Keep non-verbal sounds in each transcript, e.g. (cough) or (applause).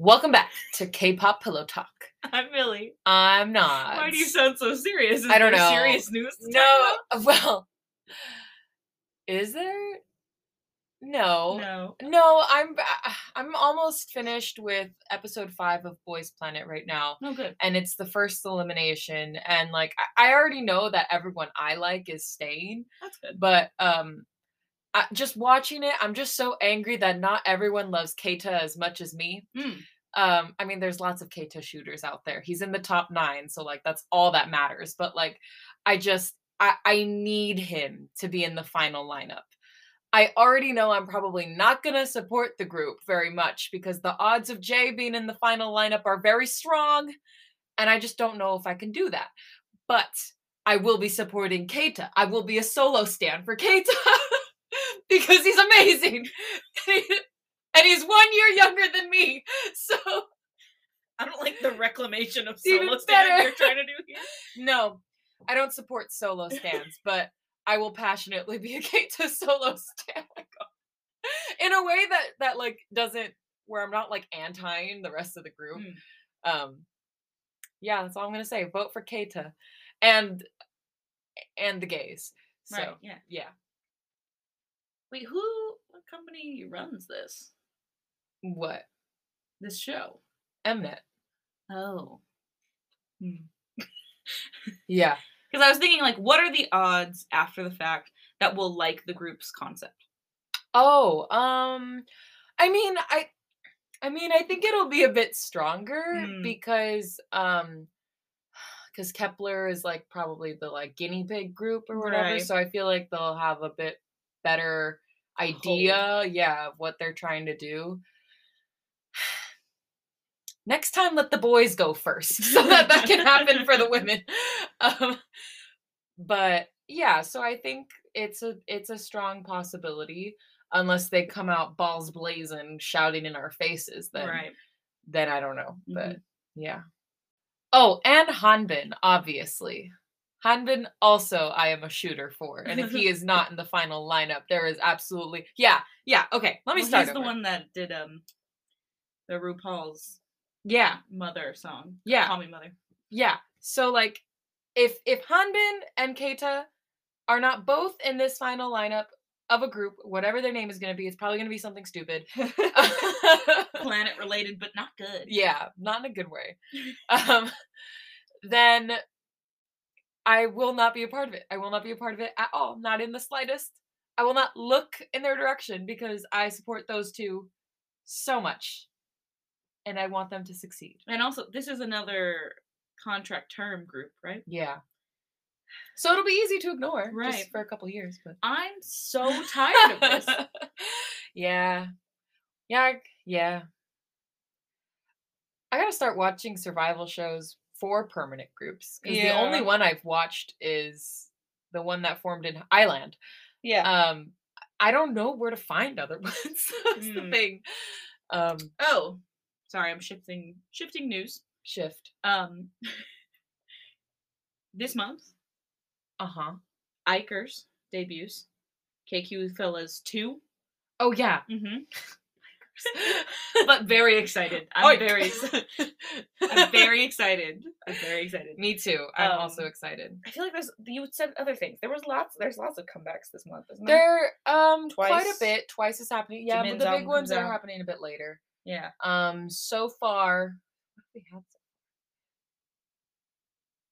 Welcome back to K-pop Pillow Talk. I'm Milly. I'm not. Why do you sound so serious? Is I don't there know. Serious news. No, (laughs) well, is there? No. No. no. I'm (sighs) I'm almost finished with episode five of Boys Planet right now, No good. and it's the first elimination. And like, I, I already know that everyone I like is staying, That's good. but um, I, just watching it, I'm just so angry that not everyone loves Keita as much as me. Mm. um i mean there's lots of keita shooters out there. He's in the top nine so like that's all that matters but like i just i i need him to be in the final lineup. I already know i'm probably not going to support the group very much because the odds of jay being in the final lineup are very strong and i just don't know if i can do that. But i will be supporting keita. I will be a solo stand for keita (laughs) (laughs) because he's amazing and he's one year younger than me so I don't like the reclamation of solo stands you're trying to do here. No, I don't support solo stands, (laughs) but I will passionately be a Keita solo stand. (laughs) In a way that that like doesn't where I'm not like antiing the rest of the group. Mm. Um yeah, that's all I'm gonna say. Vote for Keita. And and the gays. So Right. Yeah. yeah. Wait, who? What company runs this? What? This show? Mnet. Oh. (laughs) Yeah. Because I was thinking, like, what are the odds after the fact that we'll like the group's concept? Oh, um I mean I I mean I think it'll be a bit stronger Mm. because um (sighs) cuz Kep1er is like probably the like guinea pig group or whatever Right. so I feel like they'll have a bit better idea yeah of what they're trying to do. (sighs) Next time let the boys go first (laughs) so that that can happen for the (laughs) women. Um but yeah, so I think it's a it's a strong possibility unless they come out balls blazing shouting in our faces then right. then I don't know Mhm. but yeah oh and Hanbin obviously Hanbin also I am a shooter for and if he (laughs) is not in the final lineup there is absolutely yeah yeah okay let me Well, start He's the one that did um the RuPaul's yeah mother song. Yeah. Call me mother. Yeah. So like if if Hanbin and Keita are not both in this final lineup of a group, whatever their name is going to be, it's probably going to be something stupid. (laughs) (laughs) Planet related, but not good. yeah, not in a good way. Um then I will not be a part of it. I will not be a part of it at all, not in the slightest. I will not look in their direction because I support those two so much. And I want them to succeed. And also, this is another contract term group, right? Yeah. So it'll be easy to ignore Right. just for a couple years, but I'm so tired of this. (laughs) yeah. Yeah, yeah. I gotta start watching survival shows for permanent groups. Because the only one I've watched is the one that formed in Island. Yeah. Um I don't know where to find other (laughs) ones. That's the Mm. thing. Um oh, sorry, I'm shifting shifting news. shift. Um, (laughs) this month, Uh-huh. xikers debuts. KQ Fellaz 2. Oh yeah. Mm-hmm. (laughs) But very excited. I'm very excited. (laughs) I'm very excited. I'm very excited. Me too. I'm also Um, excited. I feel like there's you said other things. There was lots. There's lots of comebacks this month, isn't there? There, um, quite a bit. Twice is happening. Yeah, but the big ones are out. happening a bit later. Yeah. Um, so far, we had? so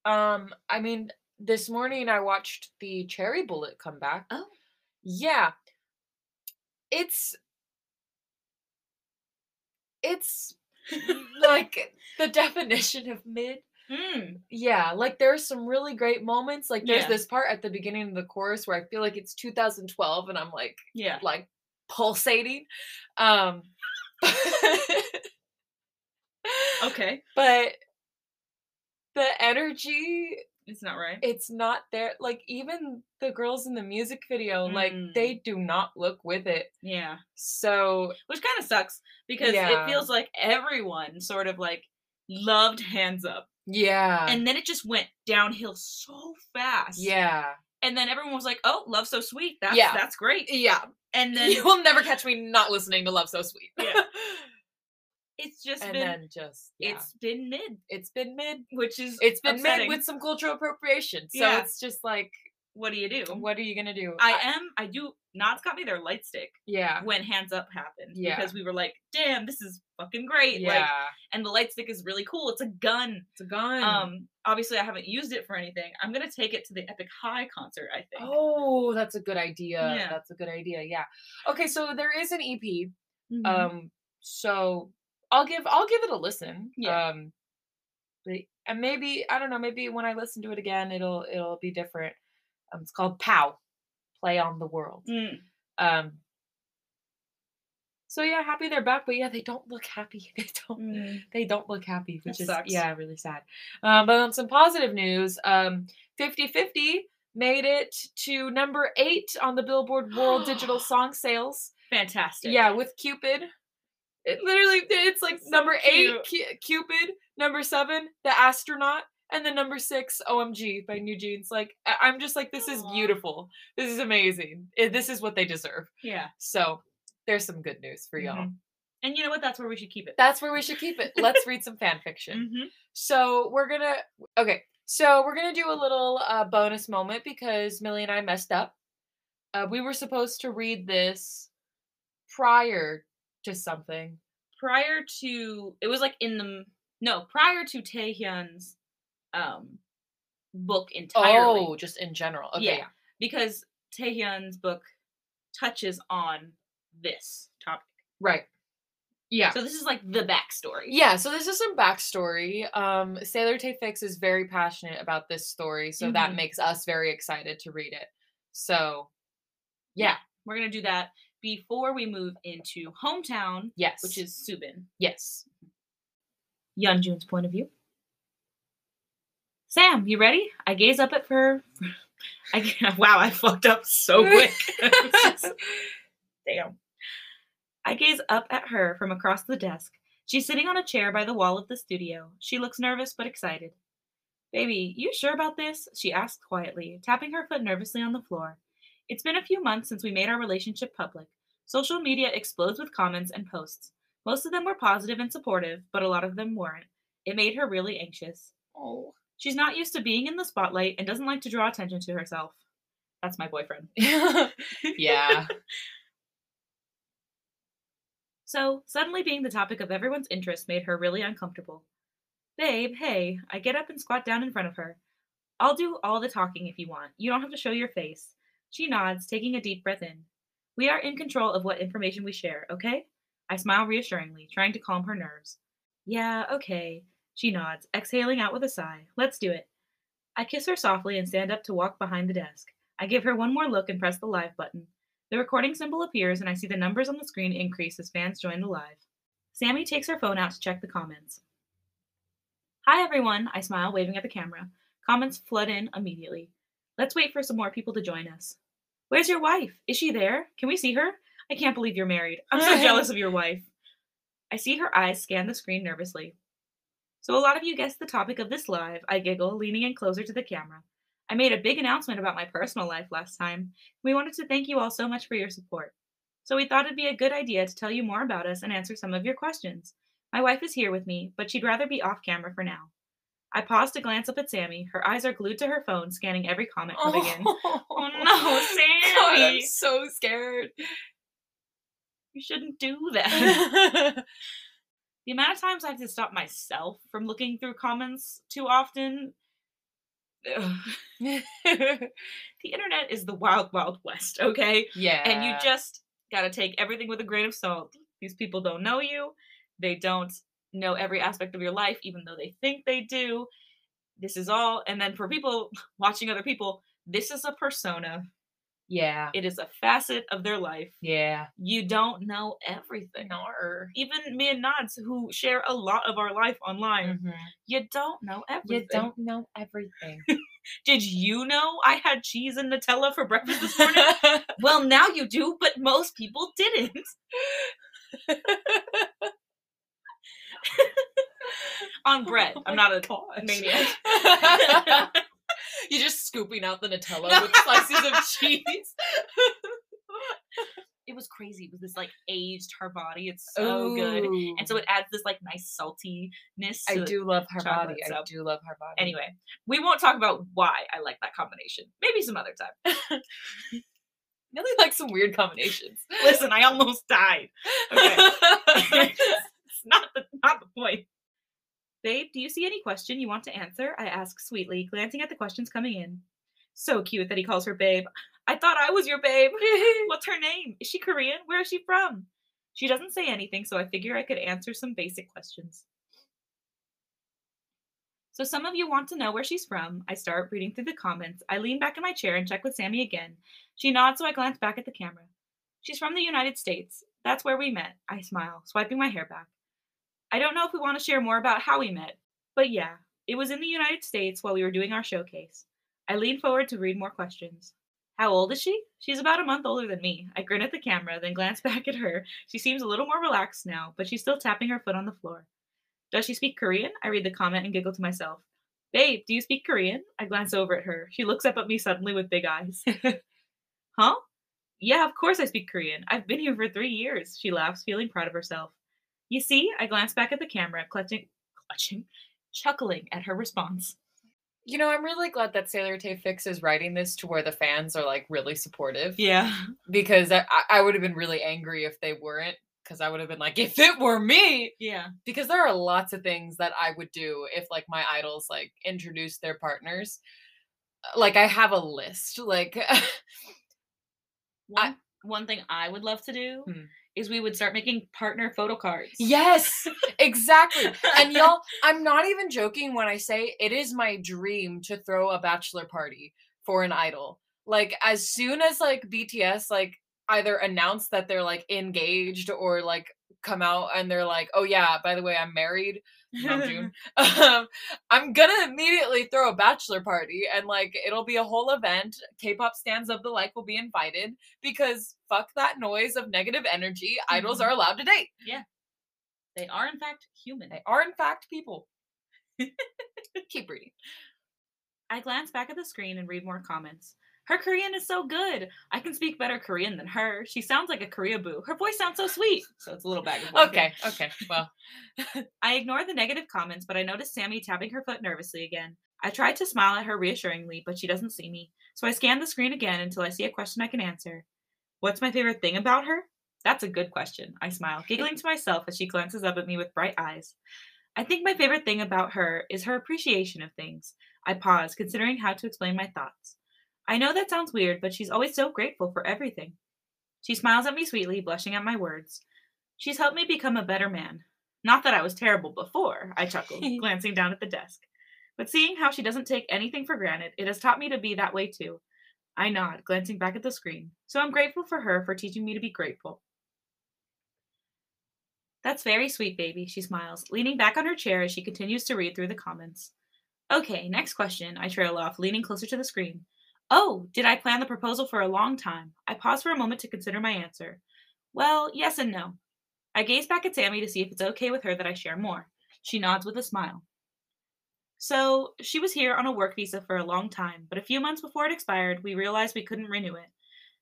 far? Um, I mean, this morning I watched the Cherry Bullet come back. Oh. Yeah, it's it's (laughs) like the definition of mid. Mm. Yeah, like there's some really great moments. Like there's Yeah. this part at the beginning of the chorus where I feel like it's 2012 and I'm like Yeah. like pulsating. Um (laughs) Okay. but the energy It's not right. it's not there like even the girls in the music video like Mm. they do not look with it yeah. so Which kind of sucks because Yeah. it feels like everyone sort of like loved Hands Up. yeah And then it just went downhill so fast. yeah And then everyone was like, "Oh, Love So Sweet. That's Yeah. that's great." yeah And (laughs) then you will never catch me not listening to love so sweet Yeah. (laughs) it's just and been then just yeah. it's been mid, it's been mid. which is It's been upsetting. mid with some cultural appropriation. So Yeah. it's just like, what do you do? what are you gonna do? I am. I do. Nads got me their light stick yeah, when Hands Up happened Yeah. because we were like, "Damn, this is fucking great!" yeah. Like, and the light stick is really cool. It's a gun. it's a gun. Um, obviously, I haven't used it for anything. I'm gonna take it to the Epic High concert. I think. oh, that's a good idea. Yeah. That's a good idea. Yeah. Okay, so there is an EP. Mhm. Um, so I'll give I'll give it a listen. Yeah. Um, but, and maybe I don't know. Maybe when I listen to it again, it'll it'll be different. Um, it's called Pow, Play on the World. Mm. Um. So yeah, happy they're back, but yeah, they don't look happy. (laughs) They don't. Mm. They don't look happy, which That is sucks. yeah, really sad. Um, but on some positive news, um, 50-50 made it to number eight on the Billboard World Digital (gasps) Song Sales. Fantastic. Yeah, with Cupid. It literally it's like So number eight Cupid, number seven The Astronaut, and then number six OMG by NewJeans. Like I'm just like this is Aw. beautiful. This is amazing. This is what they deserve. Yeah. So there's some good news for y'all. Mhm. And you know what? That's where we should keep it. That's where we should keep it. Let's read some fan fiction. Mhm. So we're gonna okay. So we're gonna do a little uh, bonus moment because Milly and I messed up. Uh, we were supposed to read this prior to something. Prior to it was like in the no prior to Taehyun's um book entirely. Oh, just in general. Okay. Yeah. Because Taehyun's book touches on this topic. Right. Yeah. So this is like the backstory. yeah, so this is some backstory. Um, sailortaefics is very passionate about this story, so that Mhm. makes us very excited to read it. So, yeah, We're gonna do that before we move into hometown, yes, which is Soobin. yes. Yeonjun's point of view. Sam, you ready? I gaze up at her. (laughs) I (laughs) wow, I fucked up so quick. (laughs) Damn. I gaze up at her from across the desk. She's sitting on a chair by the wall of the studio. She looks nervous but excited. Baby, you sure about this? She asks quietly, tapping her foot nervously on the floor. It's been a few months since we made our relationship public. Social media explodes with comments and posts. Most of them were positive and supportive, but a lot of them weren't. It made her really anxious. oh. She's not used to being in the spotlight and doesn't like to draw attention to herself. That's my boyfriend. (laughs) yeah. (laughs) So, suddenly being the topic of everyone's interest made her really uncomfortable. Babe, hey, I get up and squat down in front of her. I'll do all the talking if you want. You don't have to show your face. She nods, taking a deep breath in. We are in control of what information we share, okay? I smile reassuringly, trying to calm her nerves. Yeah, okay. She nods, exhaling out with a sigh. Let's do it. I kiss her softly and stand up to walk behind the desk. I give her one more look and press the live button. The recording symbol appears, and I see the numbers on the screen increase as fans join the live. Sammy takes her phone out to check the comments. Hi, everyone, I smile, waving at the camera. Comments flood in immediately. Let's wait for some more people to join us. Where's your wife? Is she there? Can we see her? I can't believe you're married. I'm so jealous of your wife. I see her eyes scan the screen nervously. So, a lot of you guessed the topic of this live. I giggle, leaning in closer to the camera. I made a big announcement about my personal life last time. We wanted to thank you all so much for your support. So we thought it'd be a good idea to tell you more about us and answer some of your questions. My wife is here with me, but she'd rather be off camera for now. I pause to glance up at Sammy. Her eyes are glued to her phone, scanning every comment coming in. (laughs) Oh, oh (laughs) no, God, I'm Sammy! so scared. You shouldn't do that. (laughs) the amount of times I have to stop myself from looking through comments too often. The internet is the wild, wild west, okay? yeah. and you just got to take everything with a grain of salt. These people don't know you. They don't know every aspect of your life, even though they think they do. This is all. And then for people (laughs) watching other people, this is a persona. Yeah. It is a facet of their life. Yeah. You don't know everything. Nar. Even me and Nads, who share a lot of our life online, Mhm. you don't know everything. You don't know everything. (laughs) Did you know I had cheese and Nutella for breakfast this morning? (laughs) well, now you do, but most people didn't. (laughs) On bread. Oh I'm not a maniac. (laughs) (laughs) You're just scooping out the Nutella with slices of cheese. It was crazy. It was this like aged Havarti. It's so good. And so it adds this like nice saltiness. I do love Havarti. I do love Havarti. Anyway, we won't talk about why I like that combination. Maybe some other time. really like some weird combinations. Listen, I almost died. Okay. Not the not the point. Babe, do you see any question you want to answer? I ask sweetly, glancing at the questions coming in. So cute that he calls her babe. I thought I was your babe. (laughs) What's her name? Is she Korean? Where is she from? She doesn't say anything, so I figure I could answer some basic questions. So some of you want to know where she's from. I start reading through the comments. I lean back in my chair and check with Sammy again. She nods, so I glance back at the camera. She's from the United States. That's where we met. I smile, swiping my hair back. I don't know if we want to share more about how we met, but yeah, it was in the United States while we were doing our showcase. I lean forward to read more questions. How old is she? She's about a month older than me. I grin at the camera, then glance (laughs) back at her. She seems a little more relaxed now, but she's still tapping her foot on the floor. Does she speak Korean? I read the comment and giggle to myself. Babe, do you speak Korean? I glance over at her. She looks up at me suddenly with big eyes. (laughs) huh? Yeah, of course I speak Korean. I've been here for three years. She laughs, feeling proud of herself. You see, I glance back at the camera, clutching, clutching, chuckling at her response. You know, I'm really glad that sailortaefics is writing this to where the fans are like really supportive. Yeah. Because I, I- I would have been really angry if they weren't. Because I would have been like, if it were me, Yeah. because there are lots of things that I would do if like my idols like introduced their partners. Uh, Like I have a list. Like (laughs) One, one thing I would love to do Hmm. Is we would start making partner photo cards. yes, (laughs) exactly. And (laughs) y'all, I'm not even joking when I say it is my dream to throw a bachelor party for an idol. Like as soon as like BTS like either announce that they're like engaged or like come out and they're like, "Oh yeah, by the way, I'm married." Namjoon. (laughs) um, I'm gonna immediately throw a bachelor party and like it'll be a whole event. K-pop stands of the like will be invited because fuck that noise of negative energy. Idols Mhm. are allowed to date. Yeah, they are, in fact, human. They are in fact people. (laughs) Keep reading. I glance back at the screen and read more comments. Her Korean is so good. I can speak better Korean than her. She sounds like a Koreaboo. Her voice sounds so sweet. So it's a little back and forth. here. Okay, okay. Well, (laughs) I ignore the negative comments, but I notice Sammy tapping her foot nervously again. I try to smile at her reassuringly, but she doesn't see me. So I scan the screen again until I see a question I can answer. What's my favorite thing about her? That's a good question. I smile, giggling to myself as she glances up at me with bright eyes. I think my favorite thing about her is her appreciation of things. I pause, considering how to explain my thoughts. I know that sounds weird, but she's always so grateful for everything. She smiles at me sweetly, blushing at my words. She's helped me become a better man. Not that I was terrible before, I chuckled, (laughs) glancing down at the desk. But seeing how she doesn't take anything for granted, it has taught me to be that way too. I nod, glancing back at the screen. So I'm grateful for her for teaching me to be grateful. That's very sweet, baby, she smiles, leaning back on her chair as she continues to read through the comments. Okay, next question, I trail off, leaning closer to the screen. Oh, did I plan the proposal for a long time? I pause for a moment to consider my answer. Well, yes and no. I gaze back at Sammy to see if it's okay with her that I share more. She nods with a smile. So, she was here on a work visa for a long time, but a few months before it expired, we realized we couldn't renew it.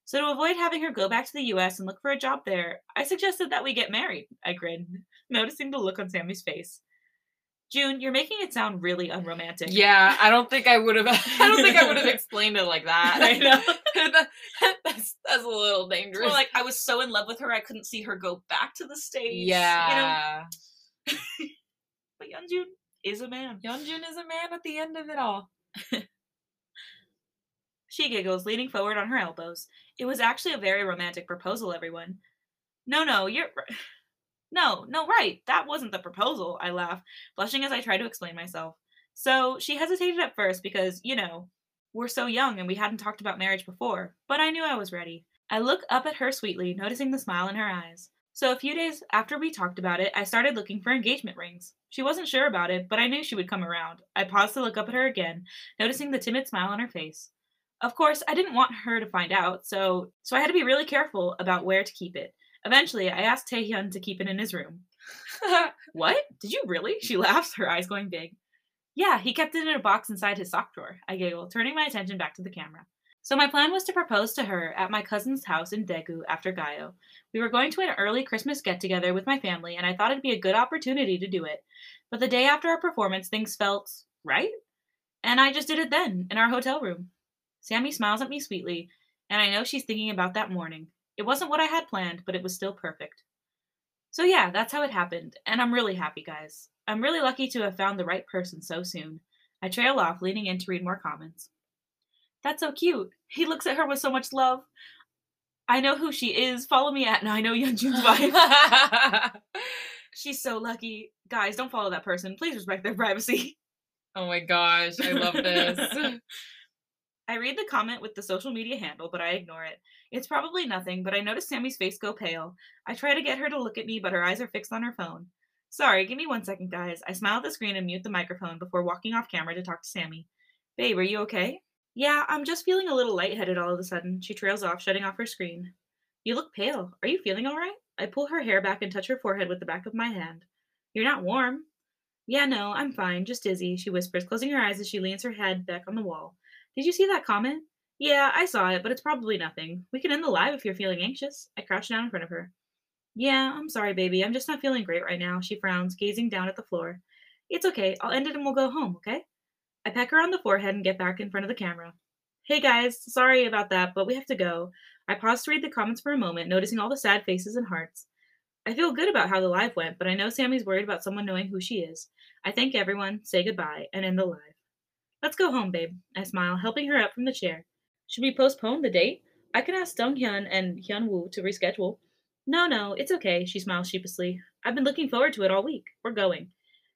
So, to avoid having her go back to the US and look for a job there, I suggested that we get married. I grinned, (laughs) noticing the look on Sammy's face. June, you're making it sound really unromantic. yeah, I don't think I would have. (laughs) I don't think I would have (laughs) explained it like that. I know. That- (laughs) that's that's a little dangerous. more like I was so in love with her I couldn't see her go back to the States. You know? yeah, But Yeonjun is a man. Yeonjun is a man at the end of it all. She giggles, leaning forward on her elbows. It was actually a very romantic proposal, everyone. No, no, you're. No, no, right. That wasn't the proposal, I laugh, blushing as I try to explain myself. So she hesitated at first because, you know, we're so young and we hadn't talked about marriage before, but I knew I was ready. I look up at her sweetly, noticing the smile in her eyes. So a few days after we talked about it, I started looking for engagement rings. She wasn't sure about it, but I knew she would come around. I paused to look up at her again, noticing the timid smile on her face. Of course, I didn't want her to find out, so so I had to be really careful about where to keep it. Eventually, I asked Taehyun to keep it in his room. (laughs) What? Did you really? She laughs, her eyes going big. Yeah, he kept it in a box inside his sock drawer. I giggle, turning my attention back to the camera. So my plan was to propose to her at my cousin's house in Daegu after Gayo. We were going to an early Christmas get together with my family, and I thought it'd be a good opportunity to do it. But the day after our performance, things felt right, and I just did it then in our hotel room. Sammy smiles at me sweetly, and I know she's thinking about that morning. It wasn't what I had planned, but it was still perfect. So yeah, that's how it happened, and I'm really happy, guys. I'm really lucky to have found the right person so soon. I trail off, leaning in to read more comments. That's so cute. He looks at her with so much love. I know who she is. Follow me at (laughs) I know Yeonjun's wife. (laughs) She's so lucky. Guys, don't follow that person. Please respect their privacy. oh my gosh, I love this. (laughs) I read the comment with the social media handle, but I ignore it. It's probably nothing, but I notice Sammy's face go pale. I try to get her to look at me, but her eyes are fixed on her phone. Sorry, give me one second, guys. I smile at the screen and mute the microphone before walking off camera to talk to Sammy. Babe, are you okay? Yeah, I'm just feeling a little lightheaded all of a sudden. She trails off, shutting off her screen. You look pale. Are you feeling all right? I pull her hair back and touch her forehead with the back of my hand. You're not warm. Yeah, no, I'm fine, just dizzy, she whispers, closing her eyes as she leans her head back on the wall. Did you see that comment? Yeah, I saw it, but it's probably nothing. We can end the live if you're feeling anxious. I crouch down in front of her. Yeah, I'm sorry, baby. I'm just not feeling great right now, she frowns, gazing down at the floor. It's okay. I'll end it and we'll go home, okay? I peck her on the forehead and get back in front of the camera. Hey guys, sorry about that, but we have to go. I pause to read the comments for a moment, noticing all the sad faces and hearts. I feel good about how the live went, but I know Sammy's worried about someone knowing who she is. I thank everyone, say goodbye, and end the live. Let's go home, babe. I smile, helping her up from the chair. Should we postpone the date? I can ask Dong Hyun and Hyun Woo to reschedule. No, no, it's okay, she smiles sheepishly. I've been looking forward to it all week. We're going.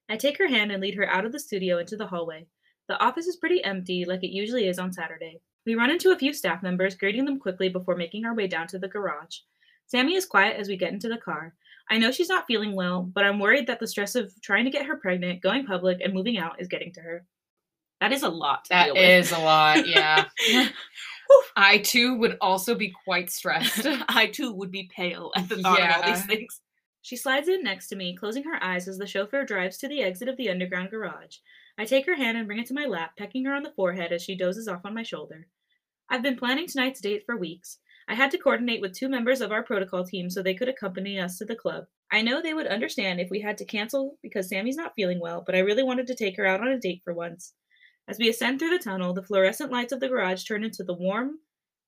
I take her hand and lead her out of the studio into the hallway. The office is pretty empty, like it usually is on Saturday. We run into a few staff members, greeting them quickly before making our way down to the garage. Sammy is quiet as we get into the car. I know she's not feeling well, but I'm worried that the stress of trying to get her pregnant, going public, and moving out is getting to her. That is a lot. That is a lot, yeah. (laughs) (laughs) I too would also be quite stressed. (laughs) I too would be pale at the thought yeah. of all these things. She slides in next to me, closing her eyes as the chauffeur drives to the exit of the underground garage. I take her hand and bring it to my lap, pecking her on the forehead as she dozes off on my shoulder. I've been planning tonight's date for weeks. I had to coordinate with two members of our protocol team so they could accompany us to the club. I know they would understand if we had to cancel because Sammy's not feeling well, but I really wanted to take her out on a date for once. As we ascend through the tunnel, the fluorescent lights of the garage turn into the warm,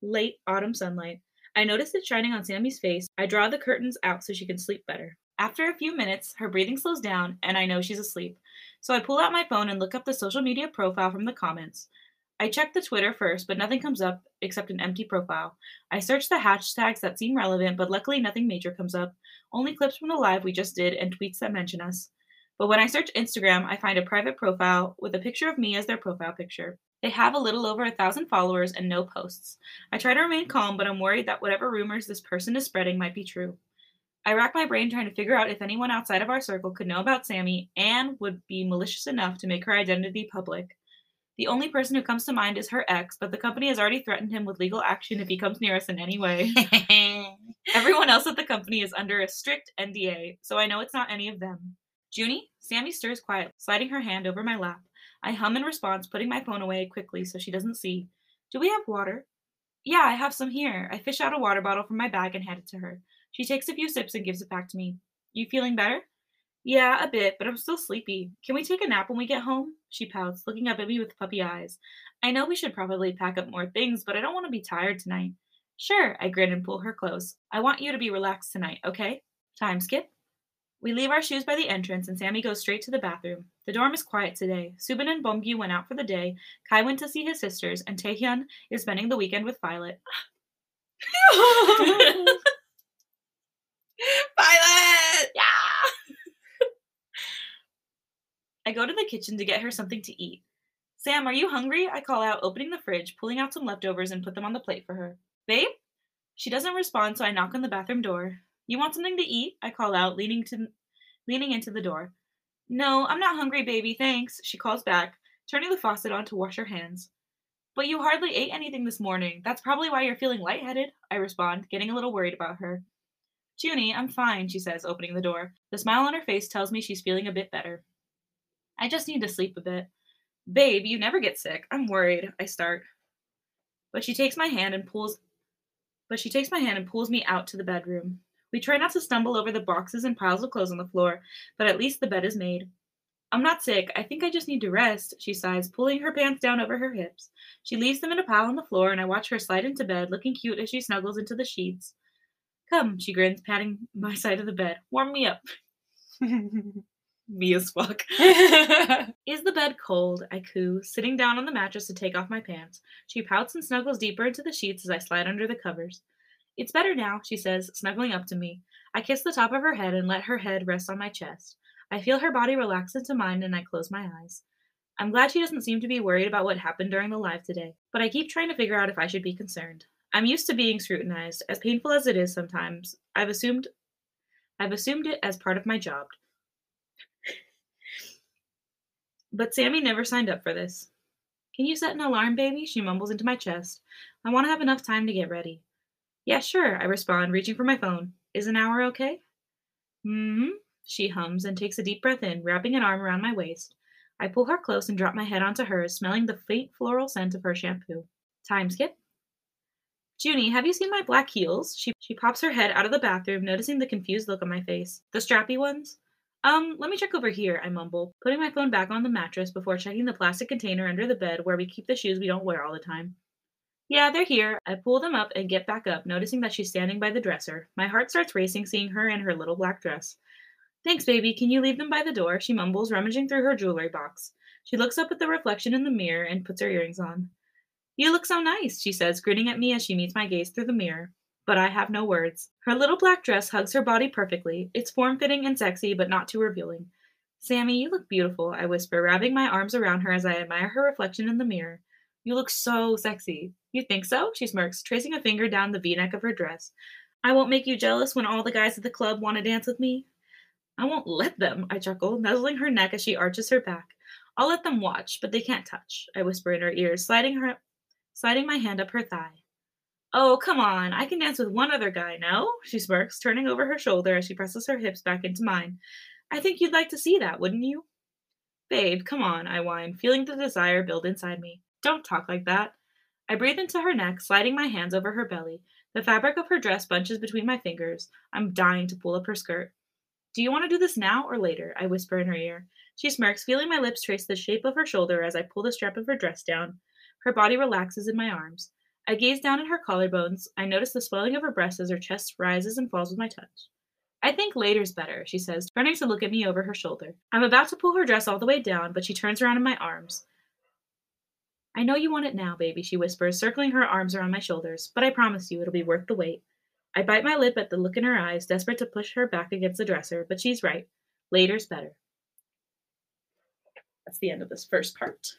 late autumn sunlight. I notice it shining on Sammy's face. I draw the curtains out so she can sleep better. After a few minutes, her breathing slows down, and I know she's asleep. So I pull out my phone and look up the social media profile from the comments. I check the Twitter first, but nothing comes up except an empty profile. I search the hashtags that seem relevant, but luckily nothing major comes up. Only clips from the live we just did and tweets that mention us. But when I search Instagram, I find a private profile with a picture of me as their profile picture. They have a little over a thousand followers and no posts. I try to remain calm, but I'm worried that whatever rumors this person is spreading might be true. I rack my brain trying to figure out if anyone outside of our circle could know about Sammy and would be malicious enough to make her identity public. The only person who comes to mind is her ex, but the company has already threatened him with legal action if he comes near us in any way. (laughs) Everyone else at the company is under a strict NDA, so I know it's not any of them. Junie? Sammy stirs quietly, sliding her hand over my lap. I hum in response, putting my phone away quickly so she doesn't see. Do we have water? Yeah, I have some here. I fish out a water bottle from my bag and hand it to her. She takes a few sips and gives it back to me. You feeling better? Yeah, a bit, but I'm still sleepy. Can we take a nap when we get home? She pouts, looking up at me with puppy eyes. I know we should probably pack up more things, but I don't want to be tired tonight. Sure, I grin and pull her close. I want you to be relaxed tonight, okay? Time skip. We leave our shoes by the entrance, and Sammy goes straight to the bathroom. The dorm is quiet today. Soobin and Beomgyu went out for the day. Kai went to see his sisters, and Taehyun is spending the weekend with. Violet! (laughs) (laughs) (laughs) Yeah! I go to the kitchen to get her something to eat. Sam, are you hungry? I call out, opening the fridge, pulling out some leftovers, and put them on the plate for her. Babe? She doesn't respond, so I knock on the bathroom door. You want something to eat? I call out, leaning to leaning into the door. No, I'm not hungry, baby, thanks, she calls back, turning the faucet on to wash her hands. But you hardly ate anything this morning. That's probably why you're feeling lightheaded, I respond, getting a little worried about her. Junie, I'm fine, she says, opening the door. The smile on her face tells me she's feeling a bit better. I just need to sleep a bit. Babe, you never get sick. I'm worried. I start. But she takes my hand and pulls but she takes my hand and pulls me out to the bedroom. We try not to stumble over the boxes and piles of clothes on the floor, but at least the bed is made. I'm not sick. I think I just need to rest, she sighs, pulling her pants down over her hips. She leaves them in a pile on the floor, and I watch her slide into bed, looking cute as she snuggles into the sheets. Come, she grins, patting my side of the bed. Warm me up. (laughs) me as fuck. (laughs) Is the bed cold? I coo, sitting down on the mattress to take off my pants. She pouts and snuggles deeper into the sheets as I slide under the covers. It's better now, she says, snuggling up to me. I kiss the top of her head and let her head rest on my chest. I feel her body relax into mine and I close my eyes. I'm glad she doesn't seem to be worried about what happened during the live today, but I keep trying to figure out if I should be concerned. I'm used to being scrutinized, as painful as it is sometimes. I've assumed I've assumed it as part of my job. But Sammy never signed up for this. Can you set an alarm, baby? She mumbles into my chest. I want to have enough time to get ready. Yeah, sure, I respond, reaching for my phone. Is an hour okay? Hmm, she hums and takes a deep breath in, wrapping an arm around my waist. I pull her close and drop my head onto hers, smelling the faint floral scent of her shampoo. Time skip. Junie, have you seen my black heels? She, she pops her head out of the bathroom, noticing the confused look on my face. The strappy ones? Um, let me check over here, I mumble, putting my phone back on the mattress before checking the plastic container under the bed where we keep the shoes we don't wear all the time. Yeah, they're here. I pull them up and get back up, noticing that she's standing by the dresser. My heart starts racing seeing her in her little black dress. Thanks, baby. Can you leave them by the door? She mumbles, rummaging through her jewelry box. She looks up at the reflection in the mirror and puts her earrings on. You look so nice, she says, grinning at me as she meets my gaze through the mirror but I have no words. Her little black dress hugs her body perfectly. It's form fitting and sexy, but not too revealing. Sammy, you look beautiful, I whisper, wrapping my arms around her as I admire her reflection in the mirror. You look so sexy. You think so? She smirks, tracing a finger down the v neck of her dress. I won't make you jealous when all the guys at the club want to dance with me. I won't let them, I chuckle, nuzzling her neck as she arches her back. I'll let them watch, but they can't touch, I whisper in her ear, sliding her sliding my hand up her thigh. Oh, come on. I can dance with one other guy, no? She smirks, turning over her shoulder as she presses her hips back into mine. I think you'd like to see that, wouldn't you? Babe, come on, I whine, feeling the desire build inside me. Don't talk like that. I breathe into her neck, sliding my hands over her belly. The fabric of her dress bunches between my fingers. I'm dying to pull up her skirt. Do you want to do this now or later? I whisper in her ear. She smirks, feeling my lips trace the shape of her shoulder as I pull the strap of her dress down. Her body relaxes in my arms. I gaze down at her collarbones. I notice the swelling of her breasts as her chest rises and falls with my touch. I think later's better, she says, turning to look at me over her shoulder. I'm about to pull her dress all the way down, but she turns around in my arms. I know you want it now, baby, she whispers, circling her arms around my shoulders, but I promise you it'll be worth the wait. I bite my lip at the look in her eyes, desperate to push her back against the dresser, but she's right. Later's better. That's the end of this first part.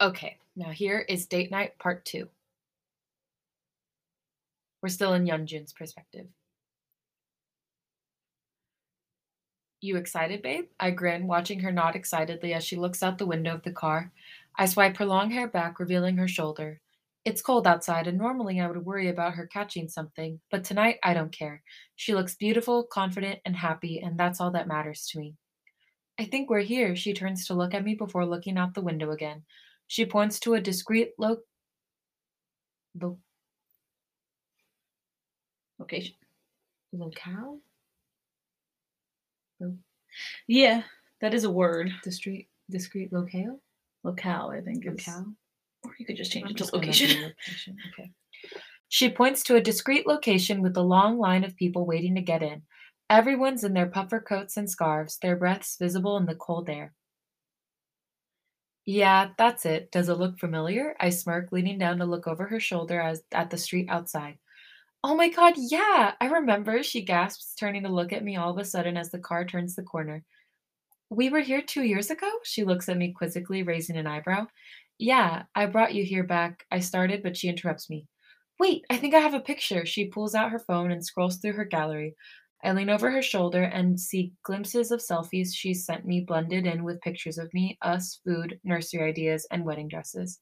Okay, now here is date night part two. We're still in Yeonjun's perspective. You excited, babe? I grin, watching her nod excitedly as she looks out the window of the car. I swipe her long hair back, revealing her shoulder. It's cold outside, and normally I would worry about her catching something, but tonight I don't care. She looks beautiful, confident, and happy, and that's all that matters to me. I think we're here. She turns to look at me before looking out the window again. She points to a discreet lo- lo- location. Locale? Lo- yeah, that is a word. Discreet, discreet locale? Locale, I think. Locale? Or you could just change I'm it to location. location. (laughs) Okay. She points to a discreet location with a long line of people waiting to get in. Everyone's in their puffer coats and scarves, their breaths visible in the cold air. Yeah, that's it. Does it look familiar? I smirk, leaning down to look over her shoulder as at the street outside. Oh my god, yeah, I remember, she gasps, turning to look at me all of a sudden as the car turns the corner. We were here two years ago? She looks at me quizzically, raising an eyebrow. Yeah, I brought you here back. I started, but she interrupts me. Wait, I think I have a picture. She pulls out her phone and scrolls through her gallery. I lean over her shoulder and see glimpses of selfies she sent me blended in with pictures of me, us, food, nursery ideas, and wedding dresses.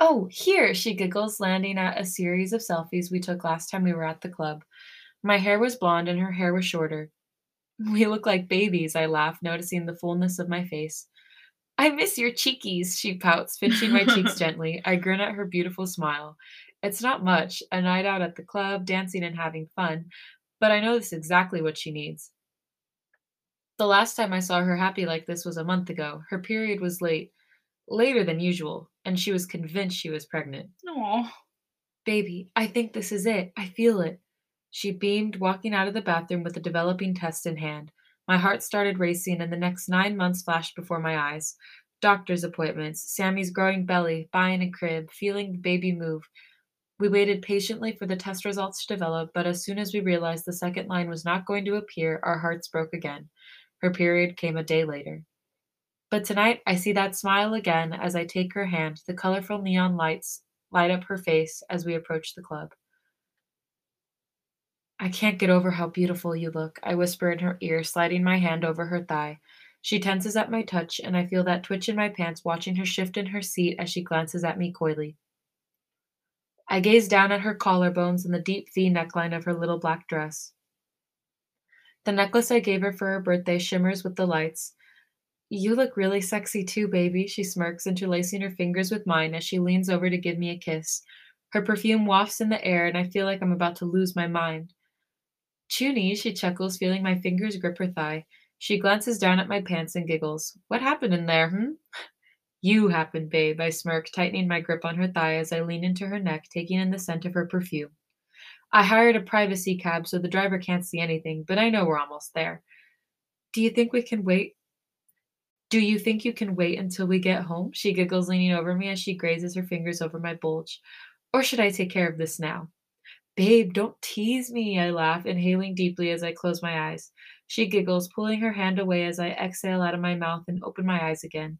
Oh, here, she giggles, landing at a series of selfies we took last time we were at the club. My hair was blonde and her hair was shorter. We look like babies, I laugh, noticing the fullness of my face. I miss your cheekies, she pouts, pinching my cheeks (laughs) gently. I grin at her beautiful smile. It's not much, a night out at the club, dancing and having fun, but I know this is exactly what she needs. The last time I saw her happy like this was a month ago. Her period was late, later than usual, and she was convinced she was pregnant. No. Baby, I think this is it. I feel it. She beamed, walking out of the bathroom with a developing test in hand. My heart started racing, and the next nine months flashed before my eyes. Doctor's appointments, Sammy's growing belly, buying a crib, feeling the baby move. We waited patiently for the test results to develop, but as soon as we realized the second line was not going to appear, our hearts broke again. Her period came a day later. But tonight I see that smile again as I take her hand, the colorful neon lights light up her face as we approach the club. I can't get over how beautiful you look, I whisper in her ear, sliding my hand over her thigh. She tenses at my touch, and I feel that twitch in my pants, watching her shift in her seat as she glances at me coyly. I gaze down at her collarbones and the deep V neckline of her little black dress. The necklace I gave her for her birthday shimmers with the lights. You look really sexy too, baby, she smirks, interlacing her fingers with mine as she leans over to give me a kiss. Her perfume wafts in the air, and I feel like I'm about to lose my mind. Junie, she chuckles, feeling my fingers grip her thigh. She glances down at my pants and giggles. What happened in there, hmm? You happened, babe, I smirk, tightening my grip on her thigh as I lean into her neck, taking in the scent of her perfume. I hired a privacy cab so the driver can't see anything, but I know we're almost there. Do you think we can wait? Do you think you can wait until we get home? She giggles, leaning over me as she grazes her fingers over my bulge. Or should I take care of this now? Babe, don't tease me, I laugh, inhaling deeply as I close my eyes. She giggles, pulling her hand away as I exhale out of my mouth and open my eyes again.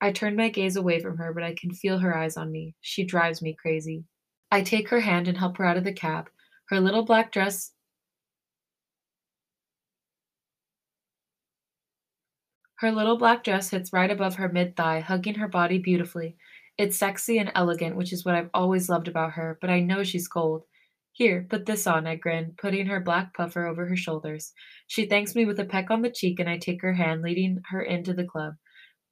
I turn my gaze away from her, but I can feel her eyes on me. She drives me crazy. I take her hand and help her out of the cab. Her little black dress Her little black dress hits right above her mid thigh, hugging her body beautifully. It's sexy and elegant, which is what I've always loved about her, but I know she's cold. Here, put this on, I grin, putting her black puffer over her shoulders. She thanks me with a peck on the cheek, and I take her hand, leading her into the club.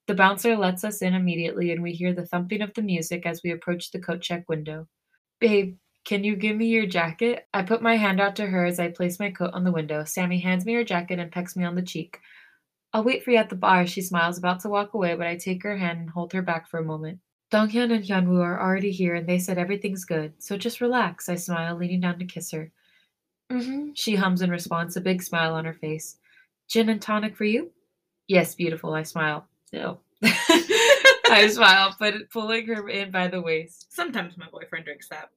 The bouncer lets us in immediately, and we hear the thumping of the music as we approach the coat check window. Babe, can you give me your jacket? I put my hand out to her as I place my coat on the window. Sammy hands me her jacket and pecks me on the cheek. I'll wait for you at the bar, she smiles, about to walk away, but I take her hand and hold her back for a moment. Donghyun and Hyunwoo are already here and they said everything's good, so just relax, I smile, leaning down to kiss her. Mm-hmm, she hums in response, a big smile on her face. Gin and tonic for you? Yes, beautiful, I smile. No. (laughs) I smile, but pulling her in by the waist. Sometimes my boyfriend drinks that.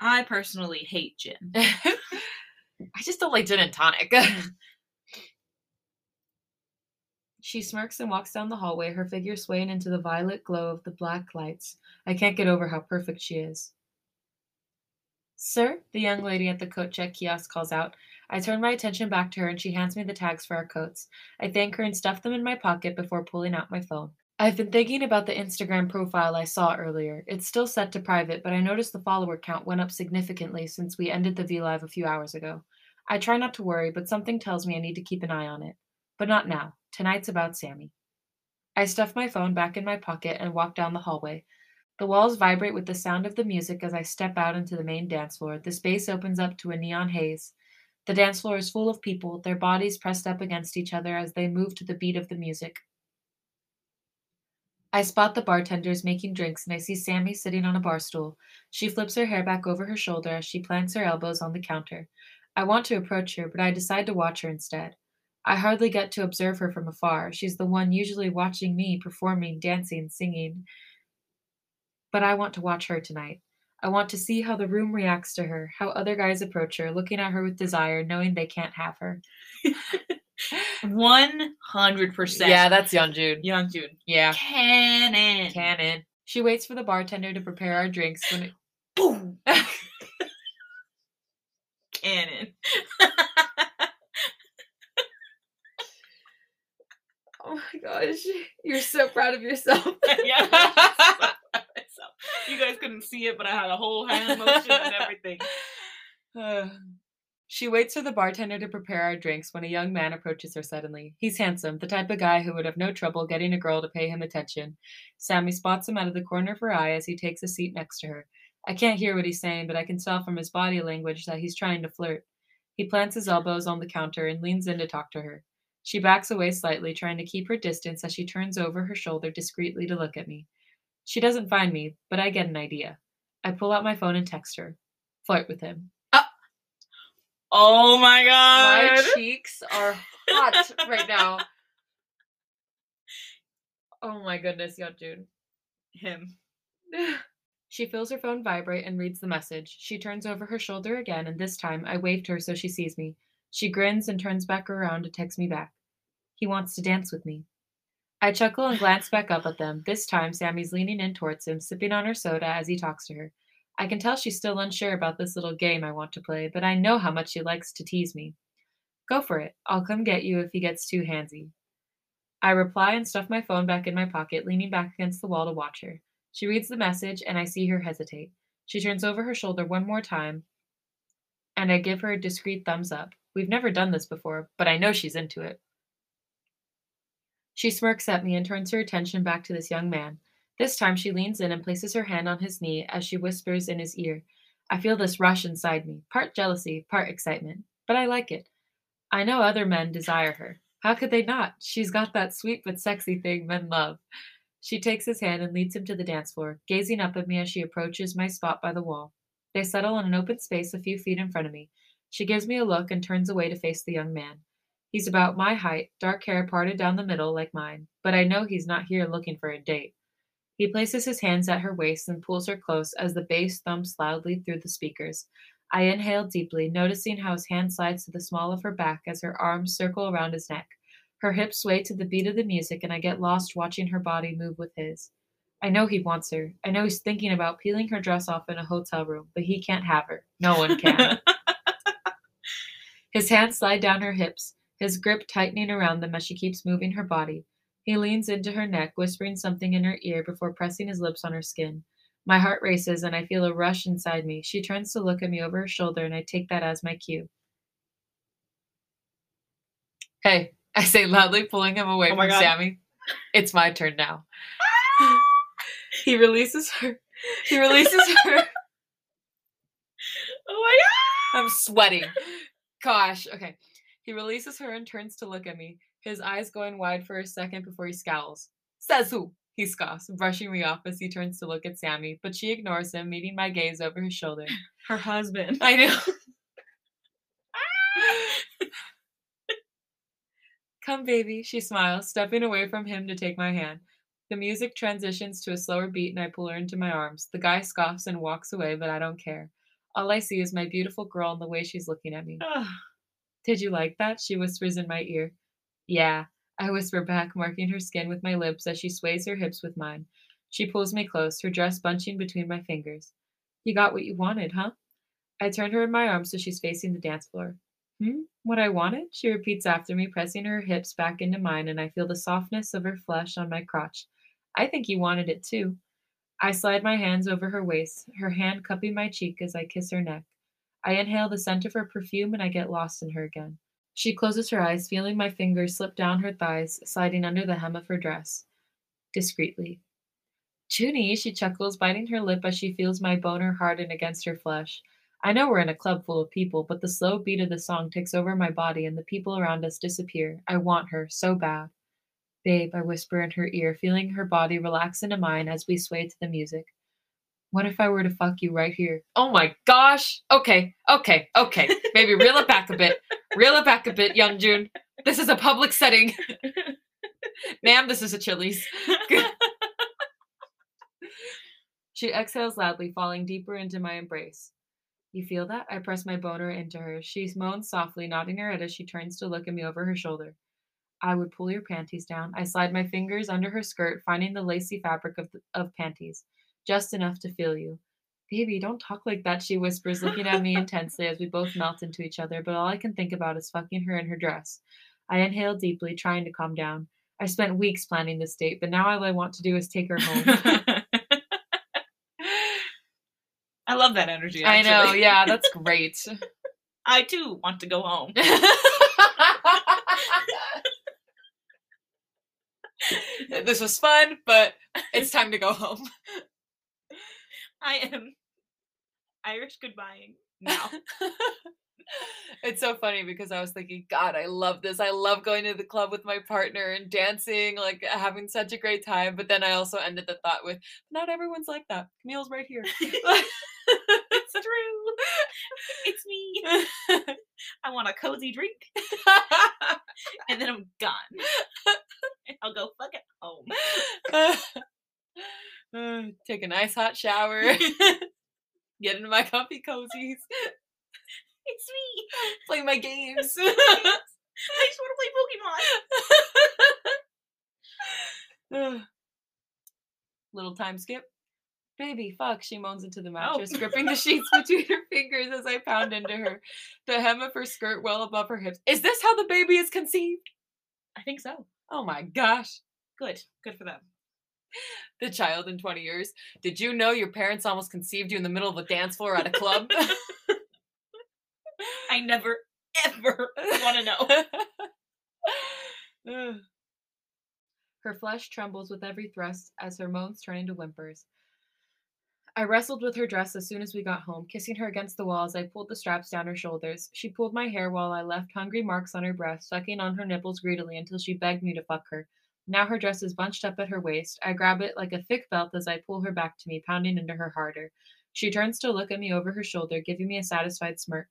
I personally hate gin. (laughs) I just don't like gin and tonic. (laughs) She smirks and walks down the hallway, her figure swaying into the violet glow of the black lights. I can't get over how perfect she is. Sir, the young lady at the coat check kiosk calls out. I turn my attention back to her and she hands me the tags for our coats. I thank her and stuff them in my pocket before pulling out my phone. I've been thinking about the Instagram profile I saw earlier. It's still set to private, but I noticed the follower count went up significantly since we ended the V Live a few hours ago. I try not to worry, but something tells me I need to keep an eye on it. But not now. Tonight's about Sammy. I stuff my phone back in my pocket and walk down the hallway. The walls vibrate with the sound of the music as I step out into the main dance floor. The space opens up to a neon haze. The dance floor is full of people, their bodies pressed up against each other as they move to the beat of the music. I spot the bartenders making drinks and I see Sammy sitting on a bar stool. She flips her hair back over her shoulder as she plants her elbows on the counter. I want to approach her, but I decide to watch her instead. I hardly get to observe her from afar. She's the one usually watching me performing, dancing, singing. But I want to watch her tonight. I want to see how the room reacts to her, how other guys approach her, looking at her with desire, knowing they can't have her. One hundred percent. Yeah, that's Yeonjun. Young June. Yeah. Cannon. Cannon. She waits for the bartender to prepare our drinks when it Boom. (laughs) Cannon. (laughs) Oh my gosh. You're so proud of yourself. (laughs) yeah. (laughs) (laughs) so, you guys couldn't see it, but I had a whole hand motion and everything. Uh, (sighs) She waits for the bartender to prepare our drinks when a young man approaches her suddenly. He's handsome, the type of guy who would have no trouble getting a girl to pay him attention. Sammy spots him out of the corner of her eye as he takes a seat next to her. I can't hear what he's saying, but I can tell from his body language that he's trying to flirt. He plants his elbows on the counter and leans in to talk to her. She backs away slightly, trying to keep her distance as she turns over her shoulder discreetly to look at me. She doesn't find me, but I get an idea. I pull out my phone and text her. Flirt with him. Ah! Oh my god. My cheeks are hot right now. (laughs) Oh my goodness, yeah, dude. Him. (sighs) She feels her phone vibrate and reads the message. She turns over her shoulder again, and this time I waved to her so she sees me. She grins and turns back around to text me back. He wants to dance with me. I chuckle and glance back up at them. This time, Sammy's leaning in towards him, sipping on her soda as he talks to her. I can tell she's still unsure about this little game I want to play, but I know how much she likes to tease me. Go for it. I'll come get you if he gets too handsy. I reply and stuff my phone back in my pocket, leaning back against the wall to watch her. She reads the message, and I see her hesitate. She turns over her shoulder one more time, and I give her a discreet thumbs up. We've never done this before, but I know she's into it. She smirks at me and turns her attention back to this young man. This time she leans in and places her hand on his knee as she whispers in his ear. I feel this rush inside me, part jealousy, part excitement, but I like it. I know other men desire her. How could they not? She's got that sweet but sexy thing men love. She takes his hand and leads him to the dance floor, gazing up at me as she approaches my spot by the wall. They settle in an open space a few feet in front of me. She gives me a look and turns away to face the young man. He's about my height, dark hair parted down the middle like mine, but I know he's not here looking for a date. He places his hands at her waist and pulls her close as the bass thumps loudly through the speakers. I inhale deeply, noticing how his hand slides to the small of her back as her arms circle around his neck. Her hips sway to the beat of the music, and I get lost watching her body move with his. I know he wants her. I know he's thinking about peeling her dress off in a hotel room, but he can't have her. No one can. (laughs) his hands slide down her hips, his grip tightening around them as she keeps moving her body. He leans into her neck, whispering something in her ear before pressing his lips on her skin. My heart races and I feel a rush inside me. She turns to look at me over her shoulder, and I take that as my cue. Hey, (laughs) I say loudly, pulling him away Oh from God. Sammy. It's my turn now. (laughs) he releases her. He releases her. (laughs) Oh my God! I'm sweating. Gosh. Okay. He releases her and turns to look at me, his eyes going wide for a second before he scowls. Says who? He scoffs, brushing me off as he turns to look at Sammy, but she ignores him, meeting my gaze over his shoulder. (laughs) Her husband. I know. (laughs) Come, baby, she smiles, stepping away from him to take my hand. The music transitions to a slower beat and I pull her into my arms. The guy scoffs and walks away, but I don't care. All I see is my beautiful girl and the way she's looking at me. Ugh. Did you like that? She whispers in my ear. Yeah, I whisper back, marking her skin with my lips as she sways her hips with mine. She pulls me close, her dress bunching between my fingers. You got what you wanted, huh? I turn her in my arms so she's facing the dance floor. Hmm? What I wanted? She repeats after me, pressing her hips back into mine, and I feel the softness of her flesh on my crotch. I think you wanted it too. I slide my hands over her waist, her hand cupping my cheek as I kiss her neck. I inhale the scent of her perfume and I get lost in her again. She closes her eyes, feeling my fingers slip down her thighs, sliding under the hem of her dress. Discreetly. Junie, she chuckles, biting her lip as she feels my boner harden against her flesh. I know we're in a club full of people, but the slow beat of the song takes over my body and the people around us disappear. I want her so bad. Babe, I whisper in her ear, feeling her body relax into mine as we sway to the music. What if I were to fuck you right here? Oh my gosh. Okay, okay, okay. Maybe reel it back a bit. Reel it back a bit, young June. This is a public setting. (laughs) Ma'am, this is a Chili's. (laughs) she exhales loudly, falling deeper into my embrace. You feel that? I press my boner into her. She moans softly, nodding her head as she turns to look at me over her shoulder. I would pull your panties down. I slide my fingers under her skirt, finding the lacy fabric of, the, of panties, just enough to feel you. Baby, don't talk like that, she whispers, looking at me (laughs) intensely as we both melt into each other, but all I can think about is fucking her in her dress. I inhale deeply, trying to calm down. I spent weeks planning this date, but now all I want to do is take her home. (laughs) I love that energy. I know, yeah, that's (laughs) great. I too want to go home. This was fun, but (laughs) it's time to go home. I am Irish goodbying now. (laughs) it's so funny because I was thinking, God, I love this. I love going to the club with my partner and dancing, like having such a great time. But then I also ended the thought with, not everyone's like that. Camille's right here. (laughs) it's true. It's me. I want a cozy drink. and then I'm gone. (laughs) I'll go fuck it home. Uh, (laughs) take a nice hot (laughs) shower. Get into my comfy cozies. It's me. Play my games. I just want to play Pokemon. (sighs) Little time skip. Baby, fuck, she moans into the mattress, oh. gripping the sheets between her fingers as I pound into her, the hem of her skirt well above her hips. Is this how the baby is conceived? I think so. Oh my gosh. Good. Good for them. The child in 20 years. Did you know your parents almost conceived you in the middle of a dance floor at a club? (laughs) I never, ever want to know. (laughs) her flesh trembles with every thrust as her moans turn into whimpers. I wrestled with her dress as soon as we got home, kissing her against the wall as I pulled the straps down her shoulders. She pulled my hair while I left hungry marks on her breast, sucking on her nipples greedily until she begged me to fuck her. Now her dress is bunched up at her waist. I grab it like a thick belt as I pull her back to me, pounding into her harder. She turns to look at me over her shoulder, giving me a satisfied smirk.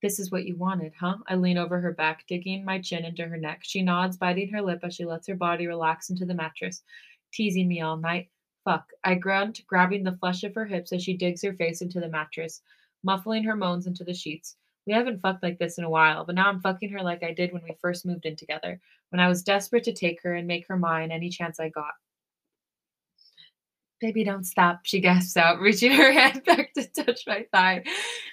This is what you wanted, huh? I lean over her back, digging my chin into her neck. She nods, biting her lip as she lets her body relax into the mattress, teasing me all night. Fuck. I grunt, grabbing the flesh of her hips as she digs her face into the mattress, muffling her moans into the sheets. We haven't fucked like this in a while, but now I'm fucking her like I did when we first moved in together, when I was desperate to take her and make her mine any chance I got. Baby, don't stop, she gasps out, (laughs) reaching her hand back to touch my thigh.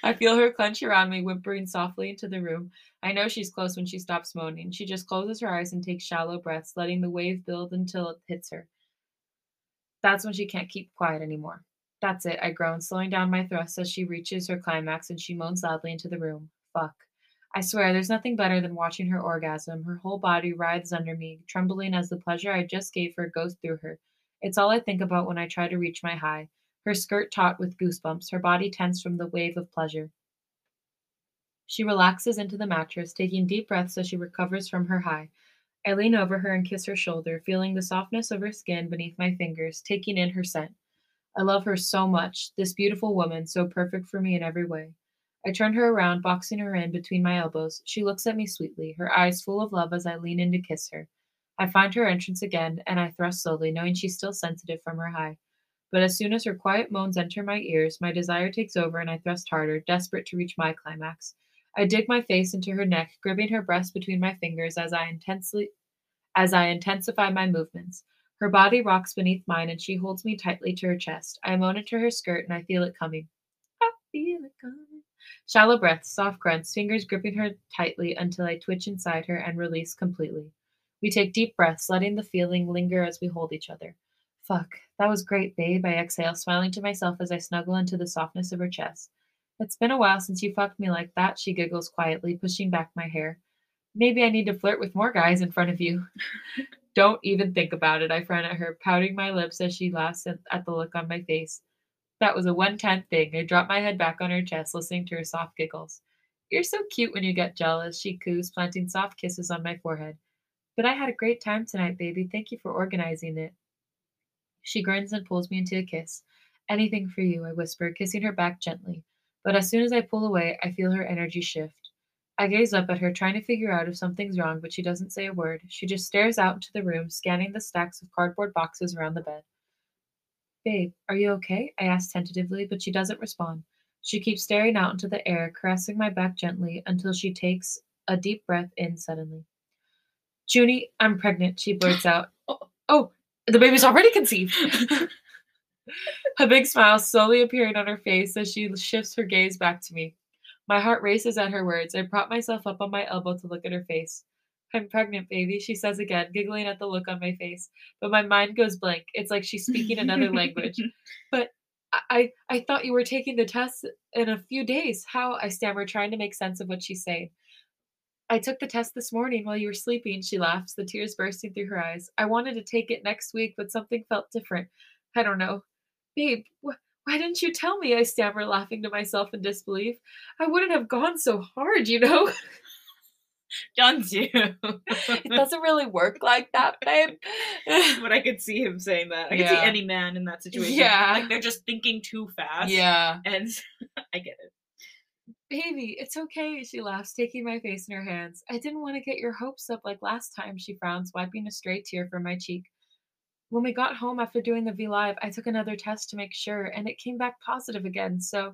I feel her clench around me, whimpering softly into the room. I know she's close when she stops moaning. She just closes her eyes and takes shallow breaths, letting the wave build until it hits her. That's when she can't keep quiet anymore. That's it, I groan, slowing down my thrust as she reaches her climax and she moans loudly into the room. Fuck. I swear, there's nothing better than watching her orgasm. Her whole body writhes under me, trembling as the pleasure I just gave her goes through her. It's all I think about when I try to reach my high. Her skirt taut with goosebumps, her body tense from the wave of pleasure. She relaxes into the mattress, taking deep breaths as she recovers from her high. I lean over her and kiss her shoulder, feeling the softness of her skin beneath my fingers, taking in her scent. I love her so much, this beautiful woman, so perfect for me in every way. I turn her around, boxing her in between my elbows. She looks at me sweetly, her eyes full of love as I lean in to kiss her. I find her entrance again, and I thrust slowly, knowing she's still sensitive from her high. But as soon as her quiet moans enter my ears, my desire takes over and I thrust harder, desperate to reach my climax. I dig my face into her neck, gripping her breast between my fingers as I intensely as I intensify my movements. Her body rocks beneath mine and she holds me tightly to her chest. I moan into her skirt and I feel it coming. I feel it coming. Shallow breaths, soft grunts, fingers gripping her tightly until I twitch inside her and release completely. We take deep breaths, letting the feeling linger as we hold each other. Fuck, that was great, babe. I exhale, smiling to myself as I snuggle into the softness of her chest. It's been a while since you fucked me like that, she giggles quietly, pushing back my hair. Maybe I need to flirt with more guys in front of you. (laughs) Don't even think about it, I frown at her, pouting my lips as she laughs at the look on my face. That was a one time thing. I drop my head back on her chest, listening to her soft giggles. You're so cute when you get jealous, she coos, planting soft kisses on my forehead. But I had a great time tonight, baby. Thank you for organizing it. She grins and pulls me into a kiss. Anything for you, I whisper, kissing her back gently. But as soon as I pull away, I feel her energy shift. I gaze up at her, trying to figure out if something's wrong, but she doesn't say a word. She just stares out into the room, scanning the stacks of cardboard boxes around the bed. Babe, are you okay? I ask tentatively, but she doesn't respond. She keeps staring out into the air, caressing my back gently until she takes a deep breath in suddenly. Junie, I'm pregnant, she blurts out. Oh, (laughs) oh the baby's already conceived. (laughs) (laughs) a big smile slowly appearing on her face as she shifts her gaze back to me. My heart races at her words. I prop myself up on my elbow to look at her face. I'm pregnant, baby, she says again, giggling at the look on my face. But my mind goes blank. It's like she's speaking another language. (laughs) But I I thought you were taking the test in a few days. How I stammer, trying to make sense of what she's saying. I took the test this morning while you were sleeping, she laughs, the tears bursting through her eyes. I wanted to take it next week, but something felt different. I don't know. Babe, wh- why didn't you tell me? I stammer, laughing to myself in disbelief. I wouldn't have gone so hard, you know? (laughs) Don't you? it (laughs) doesn't really work like that, babe. but I could see him saying that. I could see any man in that situation. Yeah. Like they're just thinking too fast. yeah. And (laughs) I get it. Baby, it's okay, she laughs, taking my face in her hands. I didn't want to get your hopes up like last time, she frowns, wiping a stray tear from my cheek. When we got home after doing the V Live, I took another test to make sure, and it came back positive again, so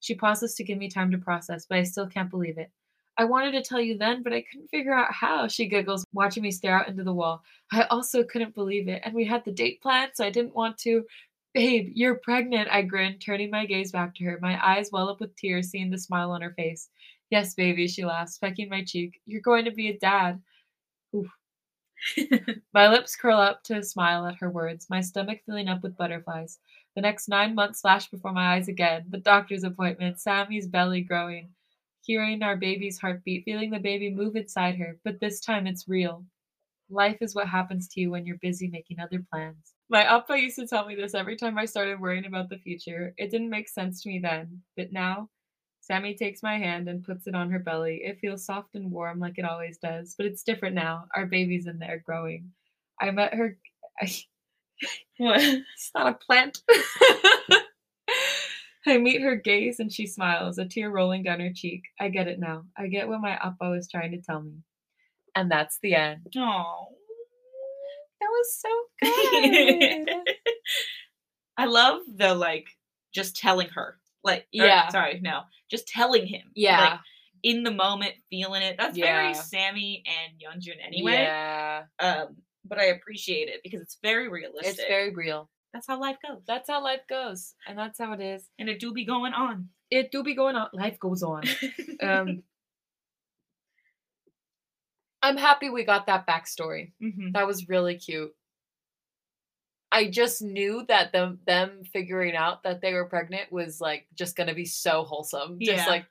she pauses to give me time to process, but I still can't believe it. I wanted to tell you then, but I couldn't figure out how, she giggles, watching me stare out into the wall. I also couldn't believe it, and we had the date planned, so I didn't want to. Babe, you're pregnant, I grin, turning my gaze back to her. My eyes well up with tears, seeing the smile on her face. Yes, baby, she laughs, pecking my cheek. You're going to be a dad. (laughs) My lips curl up to a smile at her words, my stomach filling up with butterflies. The next nine months flash before my eyes again. The doctor's appointment, Sammy's belly growing, hearing our baby's heartbeat, feeling the baby move inside her, but this time it's real. Life is what happens to you when you're busy making other plans. My appa used to tell me this every time I started worrying about the future. It didn't make sense to me then, but now Sammy takes my hand and puts it on her belly. It feels soft and warm like it always does, but it's different now. Our baby's in there growing. I met her. (laughs) What? It's not a plant. (laughs) I meet her gaze and she smiles, a tear rolling down her cheek. I get it now. I get what my appa was trying to tell me. And that's the end. Oh. That was so (laughs) good. I love the like just telling her. Like or, Yeah. sorry, no. Just telling him. yeah. Like in the moment, feeling it. That's very Sammy and Yeonjun anyway. Yeah. Um, but I appreciate it because it's very realistic. It's very real. That's how life goes. That's how life goes. And that's how it is. and it do be going on. It do be going on. Life goes on. (laughs) Um I'm happy we got that backstory. Mhm. That was really cute. I just knew that them them figuring out that they were pregnant was like just gonna be so wholesome. Just Yeah. like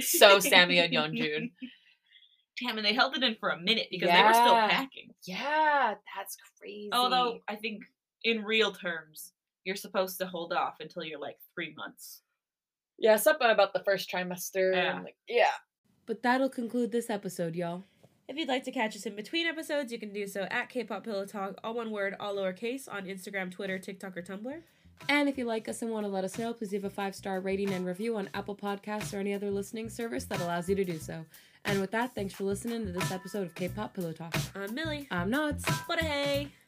so Sammy and Yeonjun. (laughs) Damn, and they held it in for a minute because they were still packing. Yeah, that's crazy. Although I think in real terms, you're supposed to hold off until you're like three months. yeah, something about the first trimester. Yeah. And like, yeah. But that'll conclude this episode, y'all. If you'd like to catch us in between episodes, you can do so at K-pop Pillow Talk, all one word, all lowercase, on Instagram, Twitter, TikTok, or Tumblr. And if you like us and want to let us know, please leave a five star rating and review on Apple Podcasts or any other listening service that allows you to do so. And with that, thanks for listening to this episode of K pop Pillow Talk. I'm Milly. I'm Nads. What a hey!